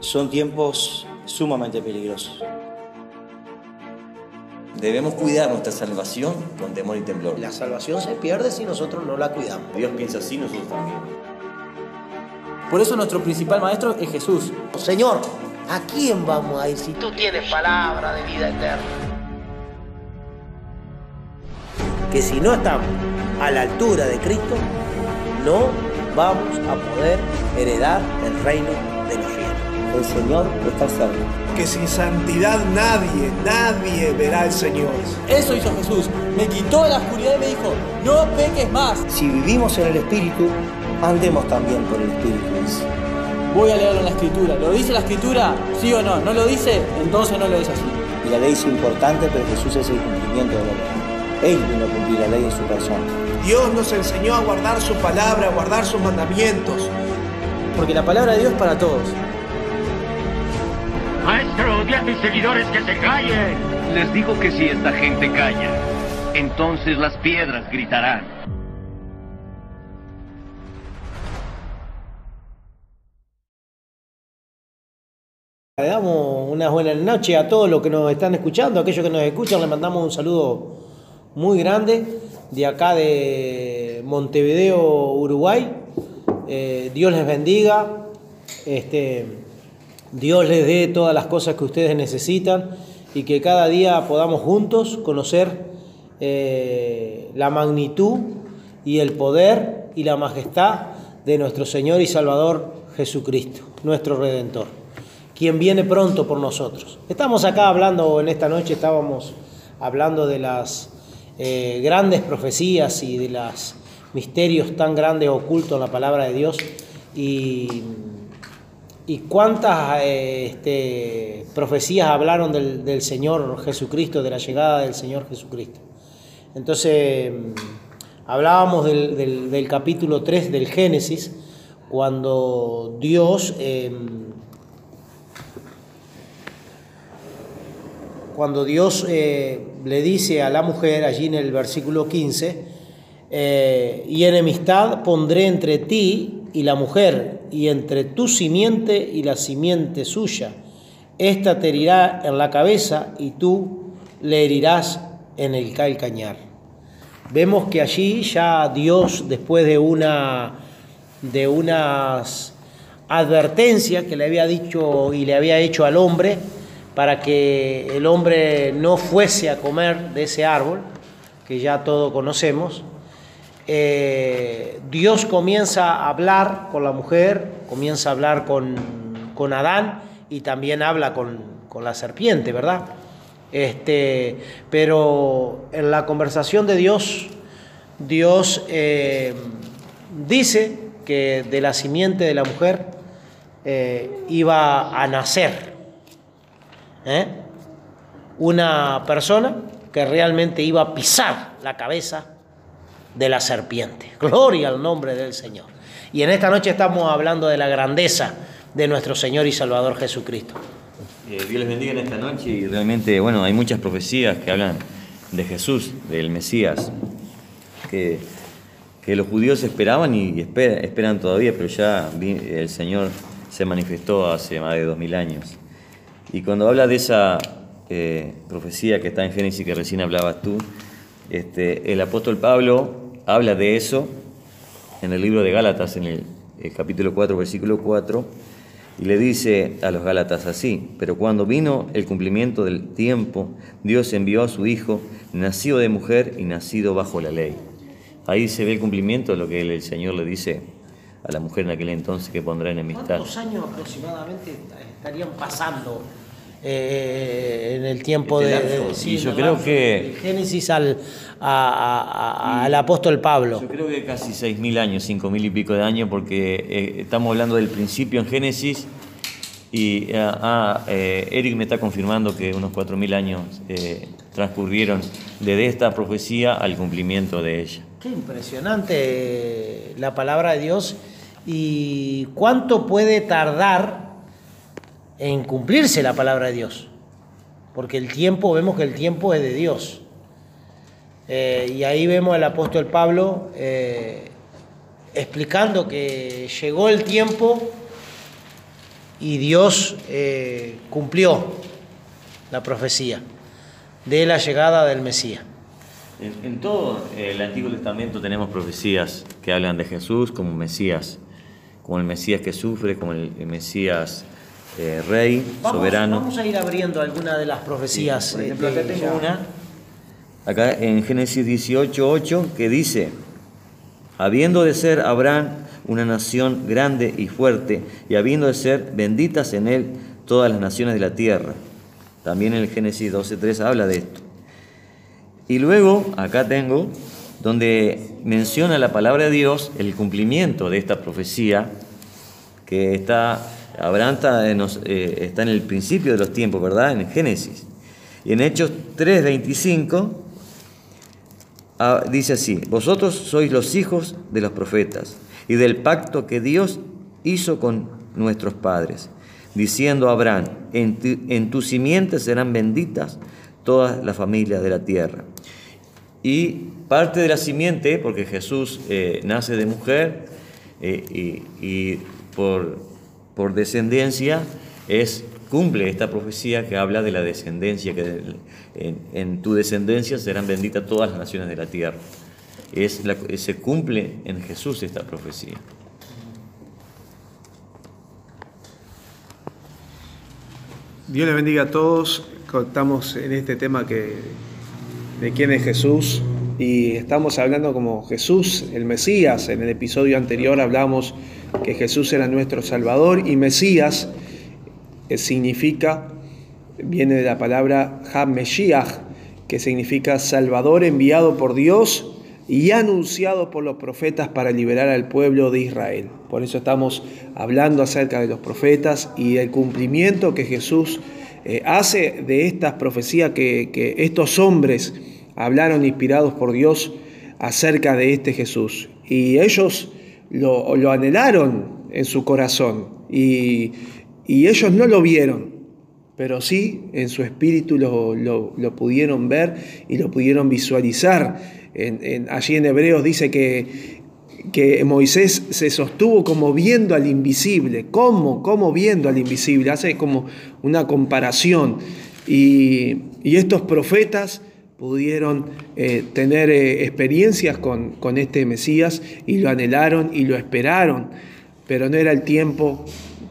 son tiempos sumamente peligrosos. Debemos cuidar nuestra salvación con temor y temblor. La salvación se pierde si nosotros no la cuidamos. Dios piensa así, nosotros también. Por eso nuestro principal maestro es Jesús. Señor, ¿a quién vamos a ir si tú tienes palabra de vida eterna? Que si no estamos a la altura de Cristo, no vamos a poder heredar el reino. El Señor está cerca. Que sin santidad nadie, nadie verá al Señor. Eso hizo Jesús. Me quitó la oscuridad y me dijo, no peques más. Si vivimos en el Espíritu, andemos también por el Espíritu. Voy a leerlo en la Escritura. ¿Lo dice la Escritura? ¿Sí o no? ¿No lo dice? Entonces no lo es así. Y la ley es importante, pero Jesús es el cumplimiento de la ley. Él vino a cumplir la ley en su persona. Dios nos enseñó a guardar su palabra, a guardar sus mandamientos. Porque la palabra de Dios es para todos. Maestro, di a tus seguidores que se callen. Les digo que si esta gente calla, entonces las piedras gritarán. Le damos una buena noche a todos los que nos están escuchando, aquellos que nos escuchan, les mandamos un saludo muy grande de acá de Montevideo, Uruguay. Eh, Dios les bendiga, este, Dios les dé todas las cosas que ustedes necesitan y que cada día podamos juntos conocer eh, la magnitud y el poder y la majestad de nuestro Señor y Salvador Jesucristo, nuestro Redentor quien viene pronto por nosotros. Estamos acá hablando, en esta noche estábamos hablando de las eh, grandes profecías y de los misterios tan grandes ocultos en la palabra de Dios y, y cuántas eh, este, profecías hablaron del, Señor Jesucristo, de la llegada del Señor Jesucristo. Entonces, hablábamos del, capítulo 3 del Génesis, cuando Dios... Eh, cuando Dios eh, le dice a la mujer, allí en el versículo 15, eh, y enemistad pondré entre ti y la mujer, y entre tu simiente y la simiente suya. Esta te herirá en la cabeza y tú le herirás en el calcañar. Vemos que allí ya Dios, después de una de unas advertencias que le había dicho y le había hecho al hombre, para que el hombre no fuese a comer de ese árbol, que ya todos conocemos, eh, Dios comienza a hablar con la mujer, comienza a hablar con, con Adán y también habla con, con, la serpiente, ¿verdad? Este, pero en la conversación de Dios, Dios eh, dice que de la simiente de la mujer eh, iba a nacer una persona que realmente iba a pisar la cabeza de la serpiente. Gloria al nombre del Señor. Y en esta noche estamos hablando de la grandeza de nuestro Señor y Salvador Jesucristo. Eh, Dios les bendiga en esta noche y realmente, bueno, hay muchas profecías que hablan de Jesús, del Mesías, que, que los judíos esperaban y esperan, esperan todavía, pero ya el Señor se manifestó hace más de dos mil años. Y cuando habla de esa eh, profecía que está en Génesis que recién hablabas tú, este, el apóstol Pablo habla de eso en el libro de Gálatas, en el, capítulo 4, versículo 4, y le dice a los Gálatas así, pero cuando vino el cumplimiento del tiempo, Dios envió a su Hijo, nacido de mujer y nacido bajo la ley. Ahí se ve el cumplimiento de lo que el Señor le dice a la mujer en aquel entonces que pondrá enemistad. ¿Cuántos años aproximadamente estarían pasando eh, en el tiempo Este de, sí, Y yo creo que- Génesis al, a- a- a- al apóstol Pablo? Yo creo que casi 6.000 años, 5.000 y pico de años, porque eh, estamos hablando del principio en Génesis y ah, ah, eh, Eric me está confirmando que unos 4.000 años transcurrieron desde esta profecía al cumplimiento de ella. Qué impresionante la palabra de Dios y cuánto puede tardar en cumplirse la palabra de Dios. Porque el tiempo, vemos que el tiempo es de Dios. Eh, y ahí vemos al apóstol Pablo eh, explicando que llegó el tiempo y Dios eh, cumplió la profecía de la llegada del Mesías. En, todo el Antiguo Testamento tenemos profecías que hablan de Jesús como Mesías, como el Mesías que sufre, como el Mesías eh, rey, Vamos, soberano. vamos a ir abriendo algunas de las profecías. Por ejemplo, este, acá tengo una, acá en Génesis 18, 8, que dice, habiendo de ser Abraham una nación grande y fuerte, y habiendo de ser benditas en él todas las naciones de la tierra. También en el Génesis 12, 3 habla de esto. Y luego, acá tengo, donde menciona la palabra de Dios, el cumplimiento de esta profecía, que está, Abraham está en, los- eh, está en el principio de los tiempos, ¿verdad? En Génesis. Y en Hechos 3:25 ah, dice así, vosotros sois los hijos de los profetas y del pacto que Dios hizo con nuestros padres, diciendo a Abraham, en tu, en tu simiente serán benditas todas las familias de la tierra. Y parte de la simiente, porque Jesús eh, nace de mujer eh, y por, por descendencia, es, cumple esta profecía que habla de la descendencia, que en, tu descendencia serán benditas todas las naciones de la tierra. Es la- se cumple en Jesús esta profecía. Dios les bendiga a todos. Estamos en este tema que, de quién es Jesús y estamos hablando como Jesús, el Mesías. En el episodio anterior hablamos que Jesús era nuestro Salvador y Mesías significa, viene de la palabra HaMeshiach, que significa Salvador enviado por Dios y anunciado por los profetas para liberar al pueblo de Israel. Por eso estamos hablando acerca de los profetas y el cumplimiento que Jesús eh, hace de estas profecías que estos hombres hablaron inspirados por Dios acerca de este Jesús. Y ellos lo, anhelaron en su corazón y, ellos no lo vieron, pero sí en su espíritu lo, pudieron ver y lo pudieron visualizar. Allí en Hebreos dice que, Moisés se sostuvo como viendo al invisible. ¿Cómo? ¿Cómo viendo al invisible? Hace como una comparación. Y estos profetas pudieron eh, tener eh, experiencias con, con este Mesías y lo anhelaron y lo esperaron, pero no era el tiempo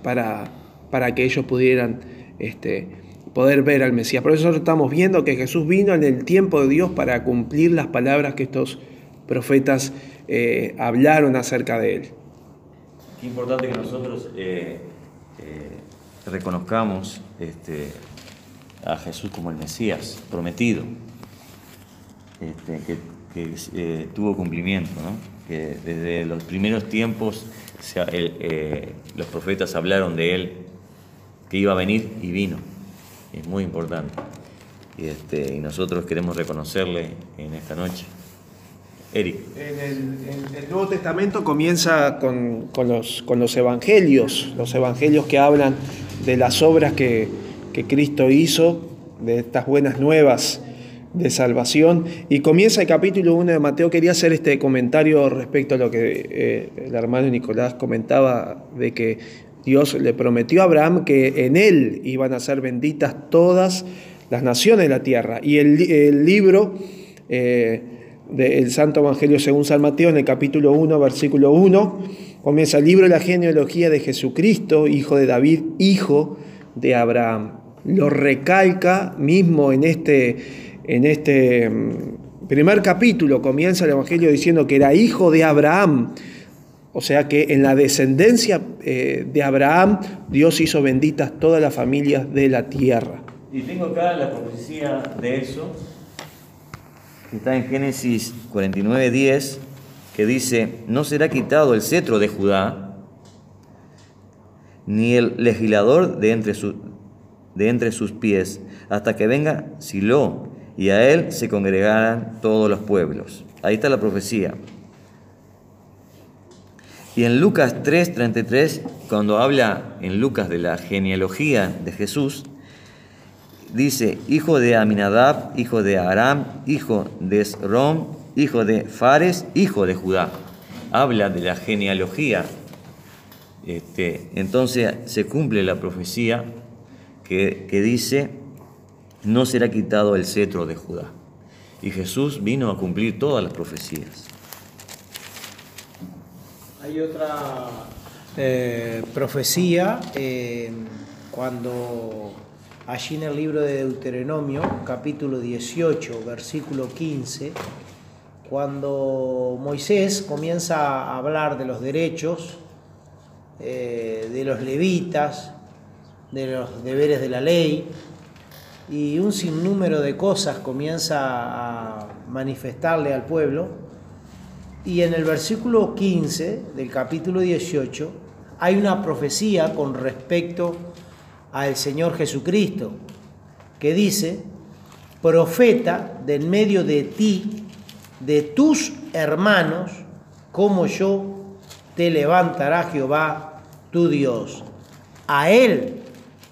para, para que ellos pudieran este, poder ver al Mesías. Por eso nosotros estamos viendo que Jesús vino en el tiempo de Dios para cumplir las palabras que estos profetas eh, hablaron acerca de él. Qué importante que nosotros reconozcamos este, a Jesús como el Mesías prometido, este, que, que, eh, tuvo cumplimiento, ¿no? que desde los primeros tiempos se el- eh, los profetas hablaron de él, que iba a venir y vino. Es muy importante. Y, este, y nosotros queremos reconocerle en esta noche. Eric. En el, en el Nuevo Testamento comienza con, con los, con los evangelios, los evangelios que hablan de las obras que, que Cristo hizo, de estas buenas nuevas de salvación. Y comienza el capítulo 1 de Mateo. Quería hacer este comentario respecto a lo que eh, el hermano Nicolás comentaba, de que Dios le prometió a Abraham que en él iban a ser benditas todas las naciones de la tierra. Y el, li- el libro... eh, del Santo Evangelio según San Mateo, en el capítulo 1, versículo 1, comienza el libro de la genealogía de Jesucristo, hijo de David, hijo de Abraham. Lo recalca mismo en este, en este mm, primer capítulo, comienza el Evangelio diciendo que era hijo de Abraham. O sea que en la descendencia eh, de Abraham, Dios hizo benditas todas las familias de la tierra. Y tengo acá la profecía de eso, que está en Génesis 49, 10, que dice, no será quitado el cetro de Judá, ni el legislador de entre, su- de entre sus pies, hasta que venga Silo, y a él se congregarán todos los pueblos. Ahí está la profecía. Y en Lucas 3:33, cuando habla en Lucas de la genealogía de Jesús, dice, hijo de Aminadab, hijo de Aram, hijo de Esrom, hijo de Fares, hijo de Judá. Habla de la genealogía Este, entonces se cumple la profecía que, dice, no será quitado el cetro de Judá. Y Jesús vino a cumplir todas las profecías. Hay otra eh, profecía eh, cuando allí en el libro de Deuteronomio, capítulo 18, versículo 15, cuando Moisés comienza a hablar de los derechos eh, de los levitas, de los deberes de la ley, y un sinnúmero de cosas comienza a manifestarle al pueblo, y en el versículo 15 del capítulo 18 hay una profecía con respecto al Señor Jesucristo, que dice, profeta de en medio de ti, de tus hermanos, como yo te levantará Jehová tu Dios. A él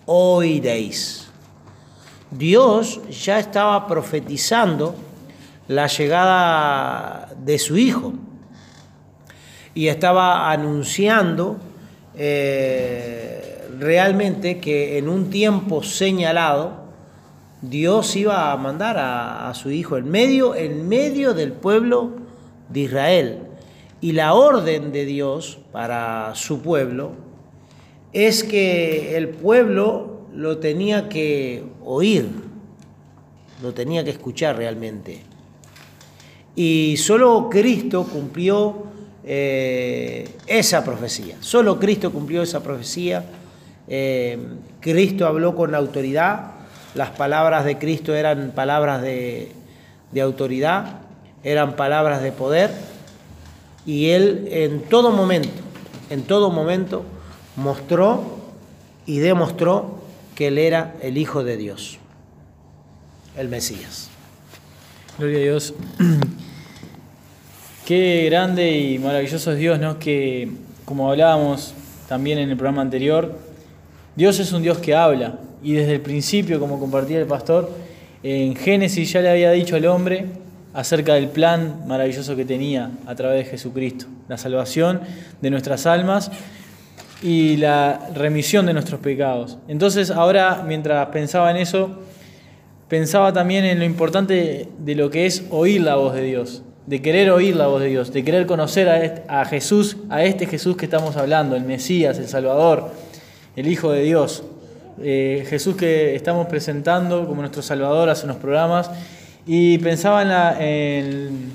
oiréis. Dios ya estaba profetizando la llegada de su Hijo y estaba anunciando eh, realmente que en un tiempo señalado Dios iba a mandar a, a, su Hijo en medio, en medio del pueblo de Israel. Y la orden de Dios para su pueblo es que el pueblo lo tenía que oír, lo tenía que escuchar realmente. Y solo Cristo cumplió eh, esa profecía, solo Cristo cumplió esa profecía. Eh, Cristo habló con autoridad, las palabras de Cristo eran palabras de, de autoridad, eran palabras de poder, y Él en todo momento, en todo momento, mostró y demostró que Él era el Hijo de Dios, el Mesías. Gloria a Dios. Qué grande y maravilloso es Dios, ¿no? Que, como hablábamos también en el programa anterior, Dios es un Dios que habla. Y desde el principio, como compartía el pastor, en Génesis ya le había dicho al hombre acerca del plan maravilloso que tenía a través de Jesucristo, la salvación de nuestras almas y la remisión de nuestros pecados. Entonces ahora, mientras pensaba en eso, pensaba también en lo importante de lo que es oír la voz de Dios de querer oír la voz de Dios, de querer conocer a, a, Jesús, a este Jesús que estamos hablando, el Mesías, el Salvador, el Hijo de Dios. Eh, Jesús que estamos presentando como nuestro Salvador hace unos programas y pensaba en, en,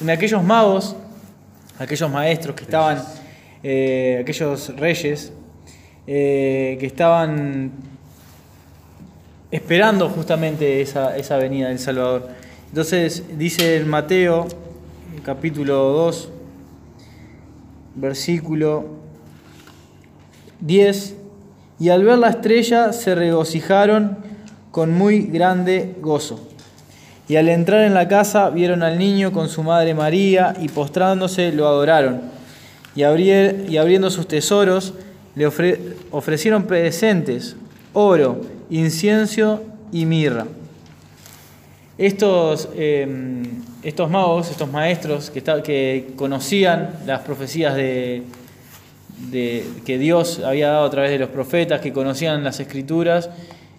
en aquellos magos, aquellos maestros que estaban, eh, aquellos reyes eh, que estaban esperando justamente esa, esa venida del Salvador. Entonces dice en Mateo capítulo 2, versículo 10, y al ver la estrella se regocijaron con muy grande gozo. Y al entrar en la casa vieron al niño con su madre María y postrándose lo adoraron. Y, abriendo sus tesoros le ofre, ofrecieron presentes, oro, incienso y mirra. Estos, eh, estos magos, estos maestros que, conocían las profecías de, de, que Dios había dado a través de los profetas, que conocían las escrituras,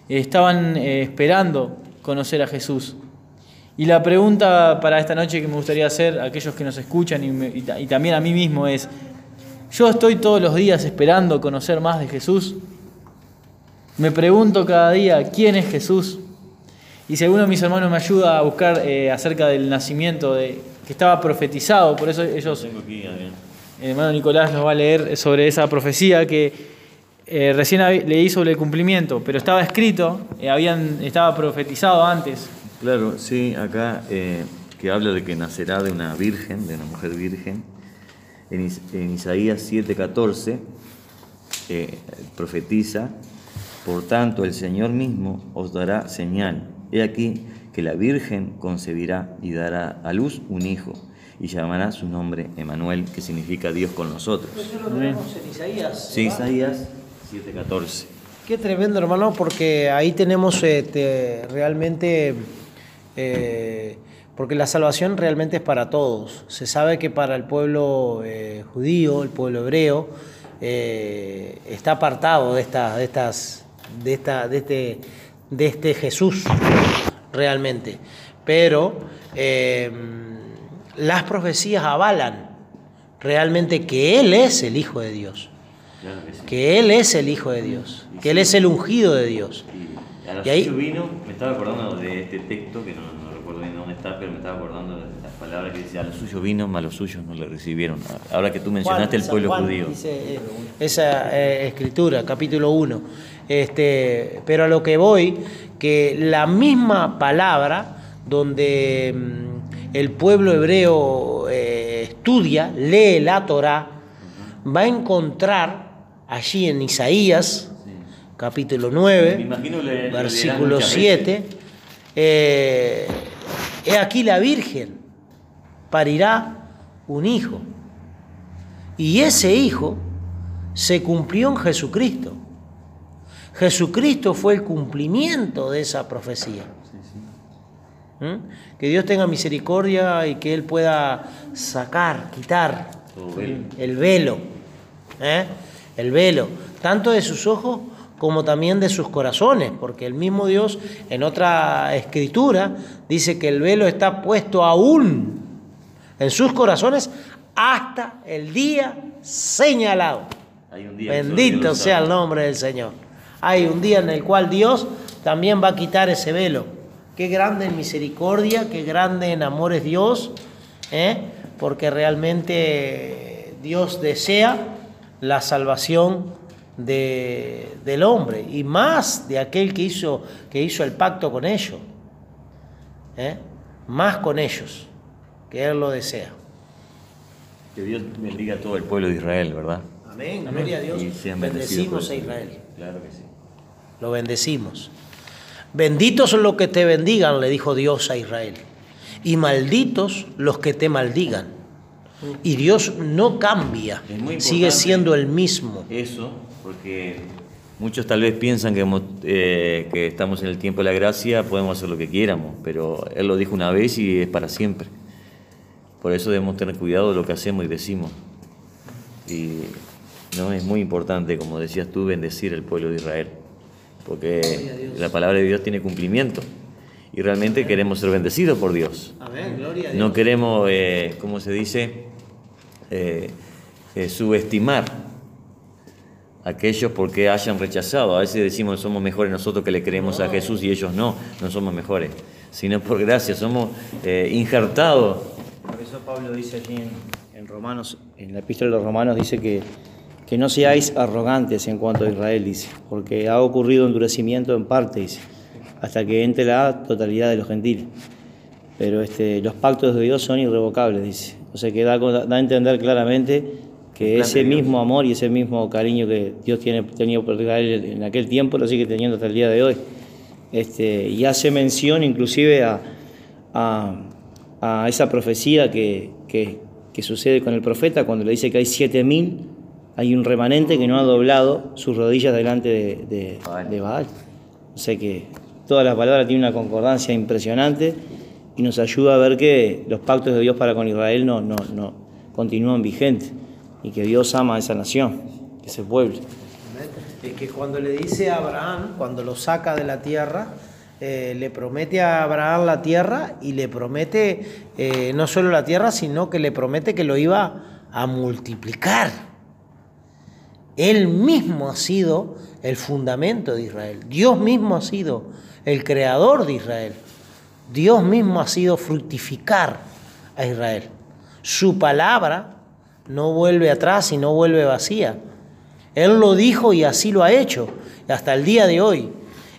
estaban eh, esperando conocer a Jesús. Y la pregunta para esta noche que me gustaría hacer a aquellos que nos escuchan y, me, y, y también a mí mismo es, ¿yo estoy todos los días esperando conocer más de Jesús? Me pregunto cada día, ¿quién es Jesús? Y si alguno de mis hermanos me ayuda a buscar eh, acerca del nacimiento de, que estaba profetizado, por eso ellos... El hermano Nicolás nos va a leer sobre esa profecía que eh, recién leí sobre el cumplimiento, pero estaba escrito, eh, habían, estaba profetizado antes. Claro, sí, acá eh, que habla de que nacerá de una virgen, de una mujer virgen. En, Is en Isaías 7:14 profetiza, por tanto el Señor mismo os dará señal He aquí que la Virgen concebirá y dará a luz un hijo y llamará su nombre Emanuel, que significa Dios con nosotros. Eso lo tenemos en Isaías. Sí, Isaías 7:14. Qué tremendo, hermano, porque ahí tenemos este, realmente, eh, porque la salvación realmente es para todos. Se sabe que para el pueblo eh, judío, el pueblo hebreo, eh, está apartado de, esta, de, estas, de, esta, de, este, de este Jesús realmente. Pero las profecías avalan realmente que Él es el Hijo de Dios. Claro que sí. Que Él es el Hijo de Dios. Que Él es el ungido de Dios. Y a Y ahí- vino, me estaba acordando de este texto, que no, no recuerdo bien dónde está, pero me estaba acordando de las palabras que dice, a lo suyo vino, mas los suyos no le recibieron. Ahora que tú mencionaste el pueblo Juan judío. dice, eh, esa eh, escritura, capítulo 1. Este, pero a lo que voy, que la misma palabra donde mm, el pueblo hebreo eh, estudia, lee la Torah, va a encontrar allí en Isaías, capítulo Me 9, imagino le- lo leerán versículo muchas 7, eh, he aquí la Virgen parirá un hijo. Y ese hijo se cumplió en Jesucristo. Jesucristo fue el cumplimiento de esa profecía. ¿Mm? Que Dios tenga misericordia y que Él pueda sacar, quitar el velo, ¿eh? el velo, tanto de sus ojos como también de sus corazones, porque el mismo Dios en otra escritura dice que el velo está puesto aún en sus corazones hasta el día señalado. Hay un día Bendito sea el nombre del Señor. Hay un día en el cual Dios también va a quitar ese velo. Qué grande en misericordia, qué grande en amor es Dios, ¿eh? porque realmente Dios desea la salvación de- del hombre y más de aquel que hizo, que hizo el pacto con ellos. ¿eh? Más con ellos, que Él lo desea. Que Dios bendiga a todo el pueblo de Israel, ¿verdad? Amén, gloria a Dios. Bendecimos a el Israel. Claro que sí. lo bendecimos. Benditos son los que te bendigan, le dijo Dios a Israel, y malditos los que te maldigan. Y Dios no cambia, sigue siendo el mismo. Eso, porque muchos tal vez piensan que, eh, que estamos en el tiempo de la gracia, podemos hacer lo que quieramos, pero Él lo dijo una vez y es para siempre. Por eso debemos tener cuidado de lo que hacemos y decimos. Y no es muy importante, como decías tú, bendecir el pueblo de Israel, porque la palabra de Dios tiene cumplimiento y realmente queremos ser bendecidos por Dios. Amén, gloria a No queremos, eh, ¿cómo se dice? Eh, eh, subestimar aquellos porque hayan rechazado. A veces decimos somos mejores nosotros que le creemos a Jesús y ellos no, no somos mejores, sino por gracia, somos eh, injertados. Por eso Pablo dice allí en, en Romanos, en la epístola de los Romanos, dice que, que no seáis arrogantes en cuanto a Israel, dice, porque ha ocurrido endurecimiento en parte, dice, hasta que entre la totalidad de los gentiles. Pero este, los pactos de Dios son irrevocables, dice. O sea que da, da a entender claramente que ese mismo amor y ese mismo cariño que Dios tiene tenido por Israel en aquel tiempo lo sigue teniendo hasta el día de hoy. Este, y hace mención inclusive a, a, a esa profecía que, que, que sucede con el profeta cuando le dice que hay siete mil, hay un remanente que no ha doblado sus rodillas delante de, de, Baal. de Baal. O sea que toda la palabra tiene una concordancia impresionante y nos ayuda a ver que los pactos de Dios para con Israel no, no, no continúan vigentes y que Dios ama a esa nación, ese pueblo. Es que cuando le dice a Abraham, cuando lo saca de la tierra, eh, le promete a Abraham la tierra y le promete eh, no solo la tierra, sino que le promete que lo iba a multiplicar. Él mismo ha sido el fundamento de Israel. Dios mismo ha sido el creador de Israel. Dios mismo ha sido fructificar a Israel. Su palabra no vuelve atrás y no vuelve vacía. Él lo dijo y así lo ha hecho, hasta el día de hoy.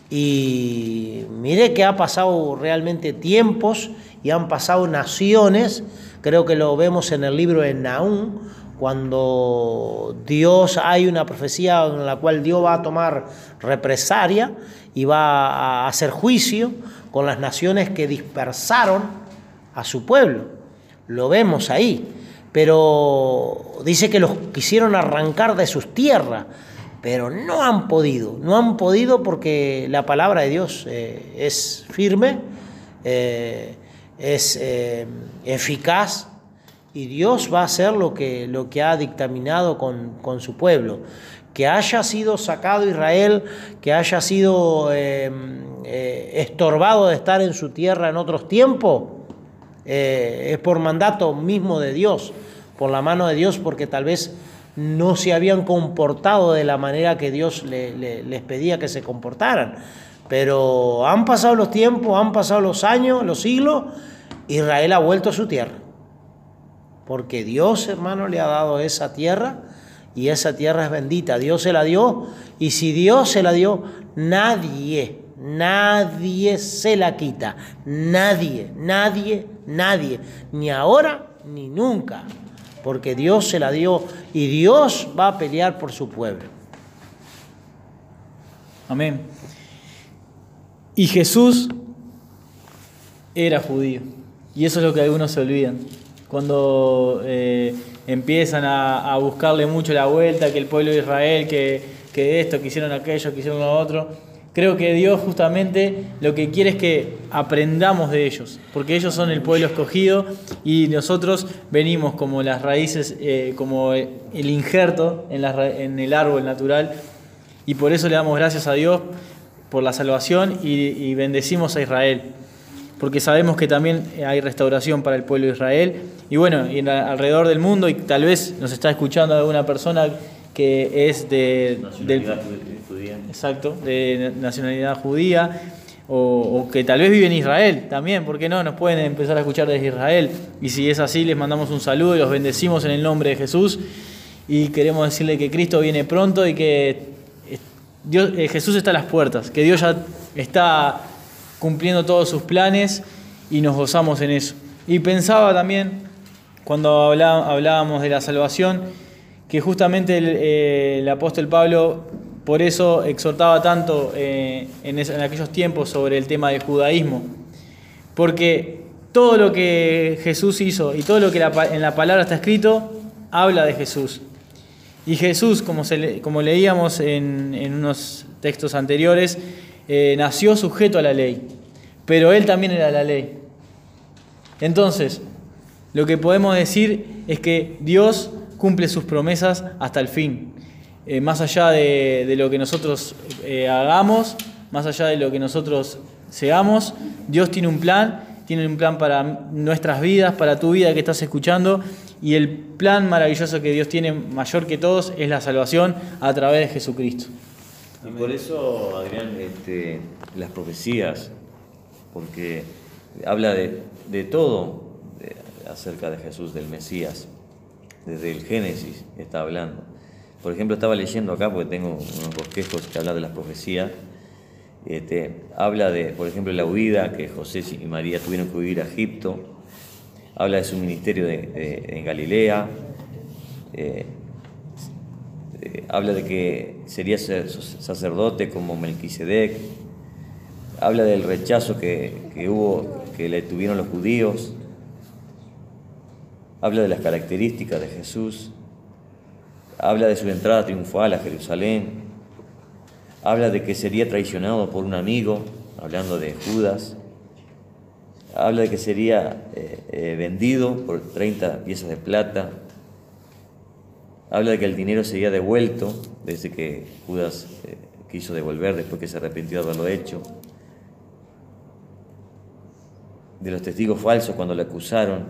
Y mire que ha pasado realmente tiempos y han pasado naciones, creo que lo vemos en el libro de Naúm, cuando Dios hay una profecía en la cual Dios va a tomar represalia y va a hacer juicio con las naciones que dispersaron a su pueblo. Lo vemos ahí pero dice que los quisieron arrancar de sus tierras, pero no han podido, no han podido porque la palabra de Dios eh, es firme, eh, es eh, eficaz y Dios va a hacer lo que, lo que ha dictaminado con, con su pueblo. Que haya sido sacado Israel, que haya sido estorbado de estar en su tierra en otros tiempos, eh, es por mandato mismo de Dios, por la mano de Dios, porque tal vez no se habían comportado de la manera que Dios le- le- les pedía que se comportaran. Pero han pasado los tiempos, han pasado los años, los siglos, Israel ha vuelto a su tierra. Porque Dios, hermano, le ha dado esa tierra y esa tierra es bendita. Dios se la dio y si Dios se la dio, nadie, nadie se la quita. Nadie, nadie, nadie. Ni ahora ni nunca. Porque Dios se la dio y Dios va a pelear por su pueblo. Amén. Y Jesús era judío. Y eso es lo que algunos se olvidan. Cuando eh, empiezan a, buscarle mucho la vuelta, que el pueblo de Israel, que, que esto, que hicieron aquello, que hicieron lo otro. Creo que Dios justamente lo que quiere es que aprendamos de ellos, porque ellos son el pueblo escogido y nosotros venimos como las raíces, eh, como el injerto en, el árbol natural y por eso le damos gracias a Dios por la salvación y, bendecimos a Israel. Porque sabemos que también hay restauración para el pueblo de Israel. Y bueno, y alrededor del mundo, y tal vez nos está escuchando alguna persona que es de, del, exacto, de nacionalidad judía, o, que tal vez vive en Israel también, ¿por qué no? Nos pueden empezar a escuchar desde Israel. Y si es así, les mandamos un saludo y los bendecimos en el nombre de Jesús. Y queremos decirle que Cristo viene pronto y que eh, Dios, eh, Jesús está a las puertas, que Dios ya está cumpliendo todos sus planes y nos gozamos en eso. Y pensaba también, cuando hablá- hablábamos de la salvación, que justamente el, eh, el apóstol Pablo por eso exhortaba tanto eh, en, aquellos tiempos sobre el tema del judaísmo, porque todo lo que Jesús hizo y todo lo que en la palabra está escrito habla de Jesús. Y Jesús, como, leíamos en, en unos textos anteriores, eh, nació sujeto a la ley, pero él también era la ley. Entonces, lo que podemos decir es que Dios cumple sus promesas hasta el fin. Eh, más allá de, lo que nosotros eh, hagamos, más allá de lo que nosotros seamos, Dios tiene un plan, tiene un plan para nuestras vidas, para tu vida que estás escuchando, y el plan maravilloso que Dios tiene, mayor que todos, es la salvación a través de Jesucristo. Y por eso, Adrián, este, las profecías, porque habla de, todo acerca de Jesús, del Mesías, desde el Génesis está hablando. Por ejemplo, estaba leyendo acá, porque tengo unos bosquejos que hablan de las profecías, este, habla de, por ejemplo, la huida que José y María tuvieron que huir a Egipto, habla de su ministerio en Galilea, eh, eh, habla de que sería ser- sacerdote como Melquisedec, habla del rechazo que, que hubo, que le tuvieron los judíos, habla de las características de Jesús, habla de su entrada triunfal a Jerusalén, habla de que sería traicionado por un amigo, hablando de Judas, habla de que sería eh, eh, vendido por 30 piezas de plata, habla de que el dinero sería devuelto desde que Judas eh, quiso devolver después que se arrepintió de haberlo hecho, de los testigos falsos cuando le acusaron,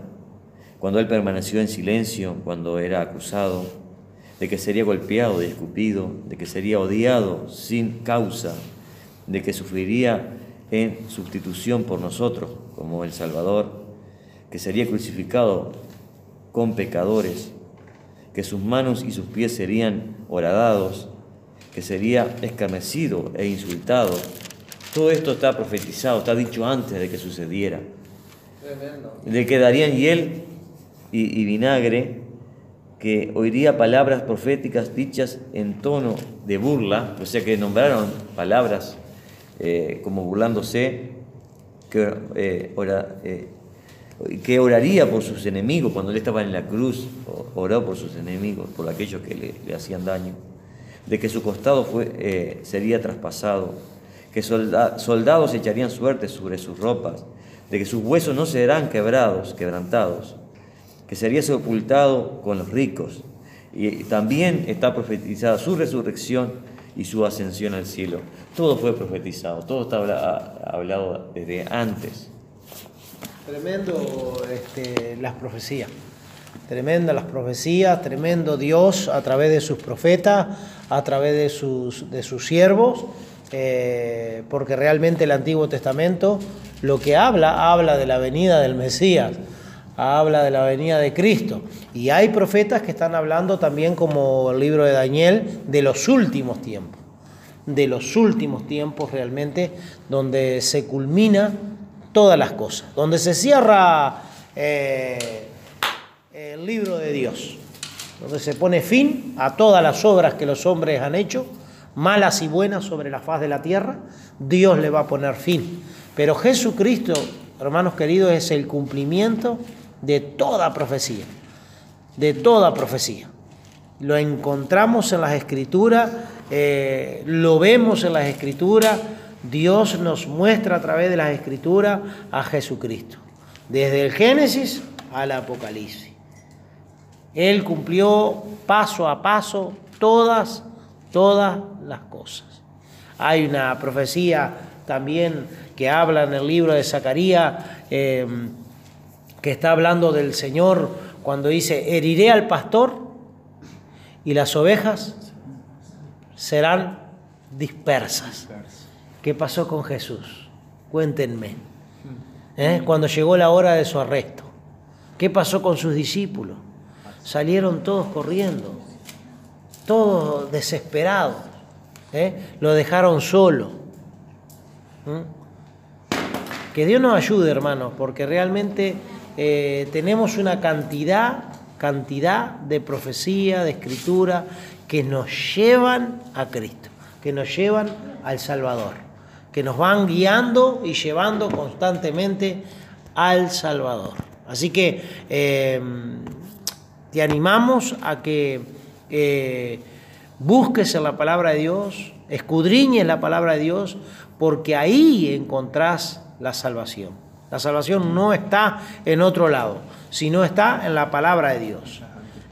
cuando él permaneció en silencio cuando era acusado, de que sería golpeado y escupido, de que sería odiado sin causa, de que sufriría en sustitución por nosotros como el Salvador, que sería crucificado con pecadores, que sus manos y sus pies serían horadados, que sería escarnecido e insultado. Todo esto está profetizado, está dicho antes de que sucediera. De que darían hiel y, y vinagre, que oiría palabras proféticas dichas en tono de burla, o sea que nombraron palabras eh, como burlándose, que, eh, eh, que oraría por sus enemigos cuando él estaba en la cruz, oró por sus enemigos, por aquellos que le, hacían daño, de que su costado fue, sería traspasado, que solda- soldados echarían suerte sobre sus ropas, de que sus huesos no serán quebrados, quebrantados, que sería sepultado con los ricos. Y también está profetizada su resurrección y su ascensión al cielo. Todo fue profetizado, todo está hablado desde antes. Tremendo este, las profecías. Tremenda las profecías, tremendo Dios a través de sus profetas, a través de sus, de sus siervos, eh, porque realmente el Antiguo Testamento lo que habla, habla de la venida del Mesías, habla de la venida de Cristo. Y hay profetas que están hablando también, como el libro de Daniel, de los últimos tiempos, de los últimos tiempos realmente, donde se culmina todas las cosas, donde se cierra... Eh, el libro de Dios, donde se pone fin a todas las obras que los hombres han hecho, malas y buenas sobre la faz de la tierra, Dios le va a poner fin. Pero Jesucristo, hermanos queridos, es el cumplimiento de toda profecía, de toda profecía. Lo encontramos en las escrituras, eh, lo vemos en las escrituras, Dios nos muestra a través de las escrituras a Jesucristo, desde el Génesis al Apocalipsis. Él cumplió paso a paso todas, todas las cosas. Hay una profecía también que habla en el libro de Zacarías, em, que está hablando del Señor cuando dice, heriré al pastor y las ovejas serán dispersas. ¿Qué pasó con Jesús? Cuéntenme. ¿Eh? Cuando llegó la hora de su arresto. ¿Qué pasó con sus discípulos? salieron todos corriendo, todos desesperados, ¿eh? lo dejaron solo. Que Dios nos ayude, hermanos, porque realmente eh, tenemos una cantidad, cantidad de profecía, de escritura, que nos llevan a Cristo, que nos llevan al Salvador, que nos van guiando y llevando constantemente al Salvador. Así que eh, te animamos a que eh, busques en la palabra de Dios, escudriñes la palabra de Dios, porque ahí encontrás la salvación. La salvación no está en otro lado, sino está en la palabra de Dios.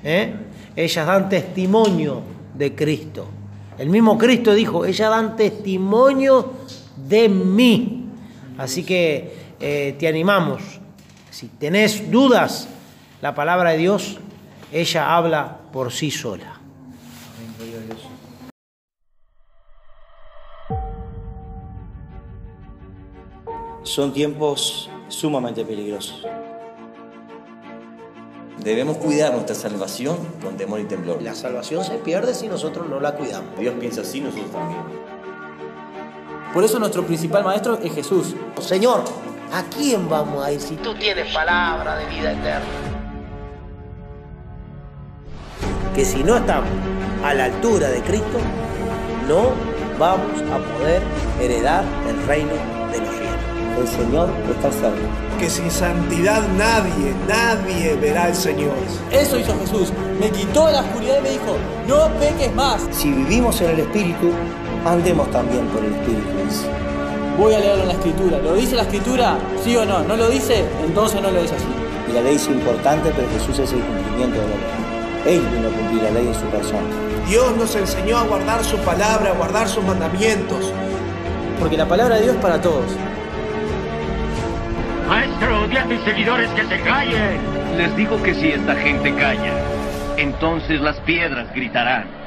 ¿eh? Ellas dan testimonio de Cristo. El mismo Cristo dijo, ellas dan testimonio de mí. Así que eh, te animamos. Si tenés dudas, la palabra de Dios ella habla por sí sola. Son tiempos sumamente peligrosos. Debemos cuidar nuestra salvación con temor y temblor. La salvación se pierde si nosotros no la cuidamos. Dios piensa así, nosotros también. Por eso nuestro principal maestro es Jesús. Señor, ¿a quién vamos a ir si tú tienes palabra de vida eterna? que si no estamos a la altura de Cristo, no vamos a poder heredar el reino. El Señor está cerca. Que sin santidad nadie, nadie verá al Señor. Eso hizo Jesús. Me quitó la oscuridad y me dijo, no peques más. Si vivimos en el Espíritu, andemos también por el Espíritu. Voy a leerlo en la Escritura. ¿Lo dice la Escritura? ¿Sí o no? ¿No lo dice? Entonces no lo es así. Y la ley es importante, pero Jesús es el cumplimiento de la ley. Él vino a cumplir la ley en su persona. Dios nos enseñó a guardar su palabra, a guardar sus mandamientos. Porque la palabra de Dios es para todos. Maestro, di a tus seguidores que se callen. Les digo que si esta gente calla, entonces las piedras gritarán.